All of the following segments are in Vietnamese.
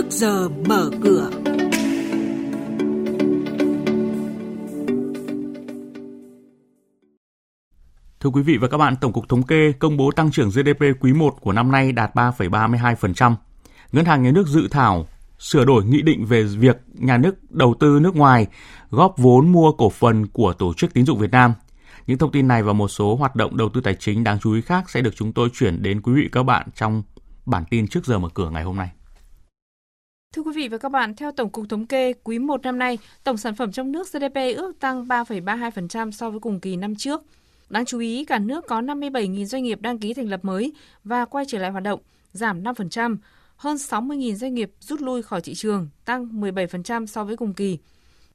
trước giờ mở cửa. Thưa quý vị và các bạn, Tổng cục Thống kê công bố tăng trưởng GDP quý 1 của năm nay đạt 3,32%. Ngân hàng Nhà nước dự thảo sửa đổi nghị định về việc nhà nước đầu tư nước ngoài góp vốn mua cổ phần của Tổ chức Tín dụng Việt Nam. Những thông tin này và một số hoạt động đầu tư tài chính đáng chú ý khác sẽ được chúng tôi chuyển đến quý vị các bạn trong bản tin trước giờ mở cửa ngày hôm nay. Thưa quý vị và các bạn, theo Tổng cục Thống kê, quý 1 năm nay, tổng sản phẩm trong nước GDP ước tăng 3,32% so với cùng kỳ năm trước. Đáng chú ý, cả nước có 57.000 doanh nghiệp đăng ký thành lập mới và quay trở lại hoạt động, giảm 5%, hơn 60.000 doanh nghiệp rút lui khỏi thị trường, tăng 17% so với cùng kỳ.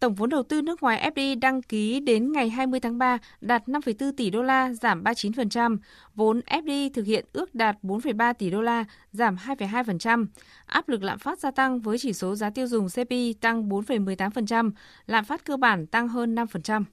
Tổng vốn đầu tư nước ngoài FDI đăng ký đến ngày 20 tháng 3 đạt 5,4 tỷ đô la, giảm 39%. Vốn FDI thực hiện ước đạt 4,3 tỷ đô la, giảm 2,2%. Áp lực lạm phát gia tăng với chỉ số giá tiêu dùng CPI tăng 4,18%, lạm phát cơ bản tăng hơn 5%.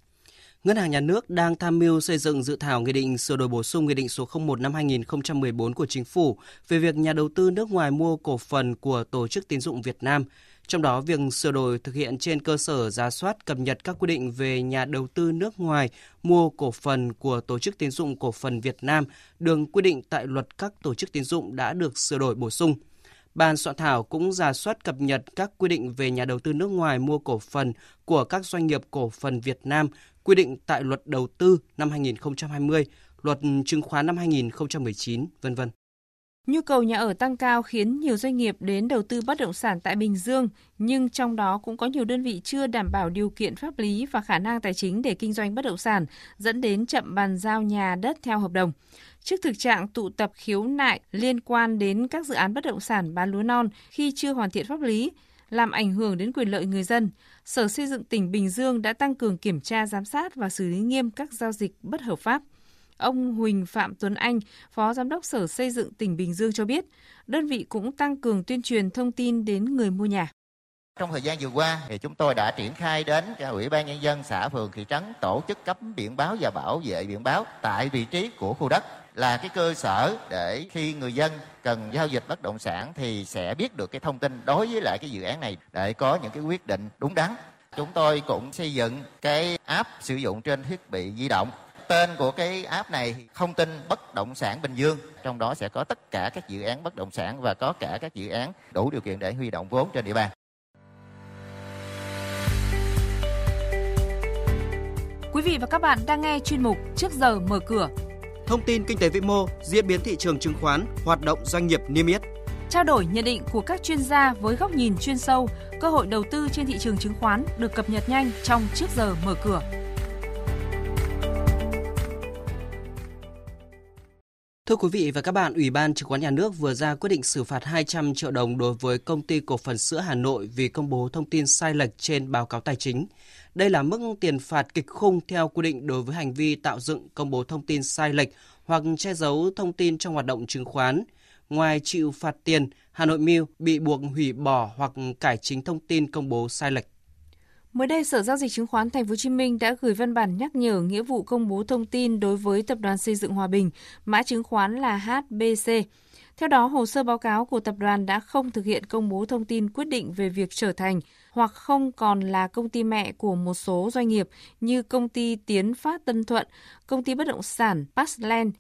Ngân hàng Nhà nước đang tham mưu xây dựng dự thảo nghị định sửa đổi bổ sung nghị định số 01 năm 2014 của Chính phủ về việc nhà đầu tư nước ngoài mua cổ phần của Tổ chức Tín dụng Việt Nam. Trong đó, việc sửa đổi thực hiện trên cơ sở ra soát cập nhật các quy định về nhà đầu tư nước ngoài mua cổ phần của Tổ chức Tín dụng Cổ phần Việt Nam đường quy định tại luật các tổ chức tín dụng đã được sửa đổi bổ sung. Ban soạn thảo cũng ra soát cập nhật các quy định về nhà đầu tư nước ngoài mua cổ phần của các doanh nghiệp cổ phần Việt Nam quy định tại luật đầu tư năm 2020, luật chứng khoán năm 2019, vân vân. Nhu cầu nhà ở tăng cao khiến nhiều doanh nghiệp đến đầu tư bất động sản tại Bình Dương, nhưng trong đó cũng có nhiều đơn vị chưa đảm bảo điều kiện pháp lý và khả năng tài chính để kinh doanh bất động sản, dẫn đến chậm bàn giao nhà đất theo hợp đồng. Trước thực trạng tụ tập khiếu nại liên quan đến các dự án bất động sản bán lúa non khi chưa hoàn thiện pháp lý, làm ảnh hưởng đến quyền lợi người dân, Sở Xây dựng tỉnh Bình Dương đã tăng cường kiểm tra giám sát và xử lý nghiêm các giao dịch bất hợp pháp. Ông Huỳnh Phạm Tuấn Anh, Phó Giám đốc Sở Xây dựng tỉnh Bình Dương cho biết, đơn vị cũng tăng cường tuyên truyền thông tin đến người mua nhà. Trong thời gian vừa qua thì chúng tôi đã triển khai đến cho Ủy ban nhân dân xã phường thị trấn tổ chức cấp biển báo và bảo vệ biển báo tại vị trí của khu đất là cái cơ sở để khi người dân cần giao dịch bất động sản thì sẽ biết được cái thông tin đối với lại cái dự án này để có những cái quyết định đúng đắn. Chúng tôi cũng xây dựng cái app sử dụng trên thiết bị di động. Tên của cái app này thông tin bất động sản Bình Dương, trong đó sẽ có tất cả các dự án bất động sản và có cả các dự án đủ điều kiện để huy động vốn trên địa bàn. Quý vị và các bạn đang nghe chuyên mục Trước giờ mở cửa thông tin kinh tế vĩ mô, diễn biến thị trường chứng khoán, hoạt động doanh nghiệp niêm yết. Trao đổi nhận định của các chuyên gia với góc nhìn chuyên sâu, cơ hội đầu tư trên thị trường chứng khoán được cập nhật nhanh trong trước giờ mở cửa. Thưa quý vị và các bạn, Ủy ban Chứng khoán Nhà nước vừa ra quyết định xử phạt 200 triệu đồng đối với công ty cổ phần sữa Hà Nội vì công bố thông tin sai lệch trên báo cáo tài chính. Đây là mức tiền phạt kịch khung theo quy định đối với hành vi tạo dựng, công bố thông tin sai lệch hoặc che giấu thông tin trong hoạt động chứng khoán. Ngoài chịu phạt tiền, Hà Nội Mill bị buộc hủy bỏ hoặc cải chính thông tin công bố sai lệch. Mới đây, Sở Giao dịch Chứng khoán Thành phố Hồ Chí Minh đã gửi văn bản nhắc nhở nghĩa vụ công bố thông tin đối với Tập đoàn Xây dựng Hòa Bình, mã chứng khoán là HBC. Theo đó, hồ sơ báo cáo của tập đoàn đã không thực hiện công bố thông tin quyết định về việc trở thành hoặc không còn là công ty mẹ của một số doanh nghiệp như công ty Tiến Phát Tân Thuận, công ty bất động sản Passland.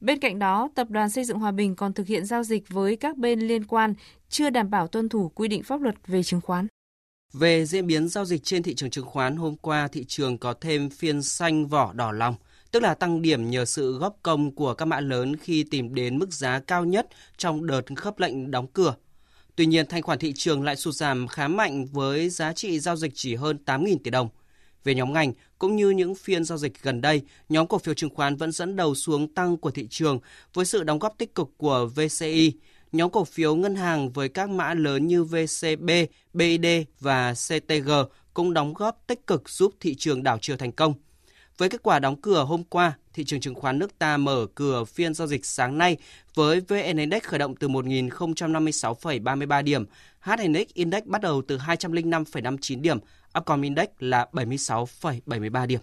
Bên cạnh đó, Tập đoàn Xây dựng Hòa Bình còn thực hiện giao dịch với các bên liên quan chưa đảm bảo tuân thủ quy định pháp luật về chứng khoán. Về diễn biến giao dịch trên thị trường chứng khoán, hôm qua thị trường có thêm phiên xanh vỏ đỏ lòng, tức là tăng điểm nhờ sự góp công của các mã lớn khi tìm đến mức giá cao nhất trong đợt khớp lệnh đóng cửa. Tuy nhiên, thanh khoản thị trường lại sụt giảm khá mạnh với giá trị giao dịch chỉ hơn 8.000 tỷ đồng. Về nhóm ngành, cũng như những phiên giao dịch gần đây, nhóm cổ phiếu chứng khoán vẫn dẫn đầu xuống tăng của thị trường với sự đóng góp tích cực của VCI. Nhóm cổ phiếu ngân hàng với các mã lớn như VCB, BID và CTG cũng đóng góp tích cực giúp thị trường đảo chiều thành công. Với kết quả đóng cửa hôm qua, thị trường chứng khoán nước ta mở cửa phiên giao dịch sáng nay với VN Index khởi động từ 1.056,33 điểm, HNX Index bắt đầu từ 205,59 điểm, Upcom Index là 76,73 điểm.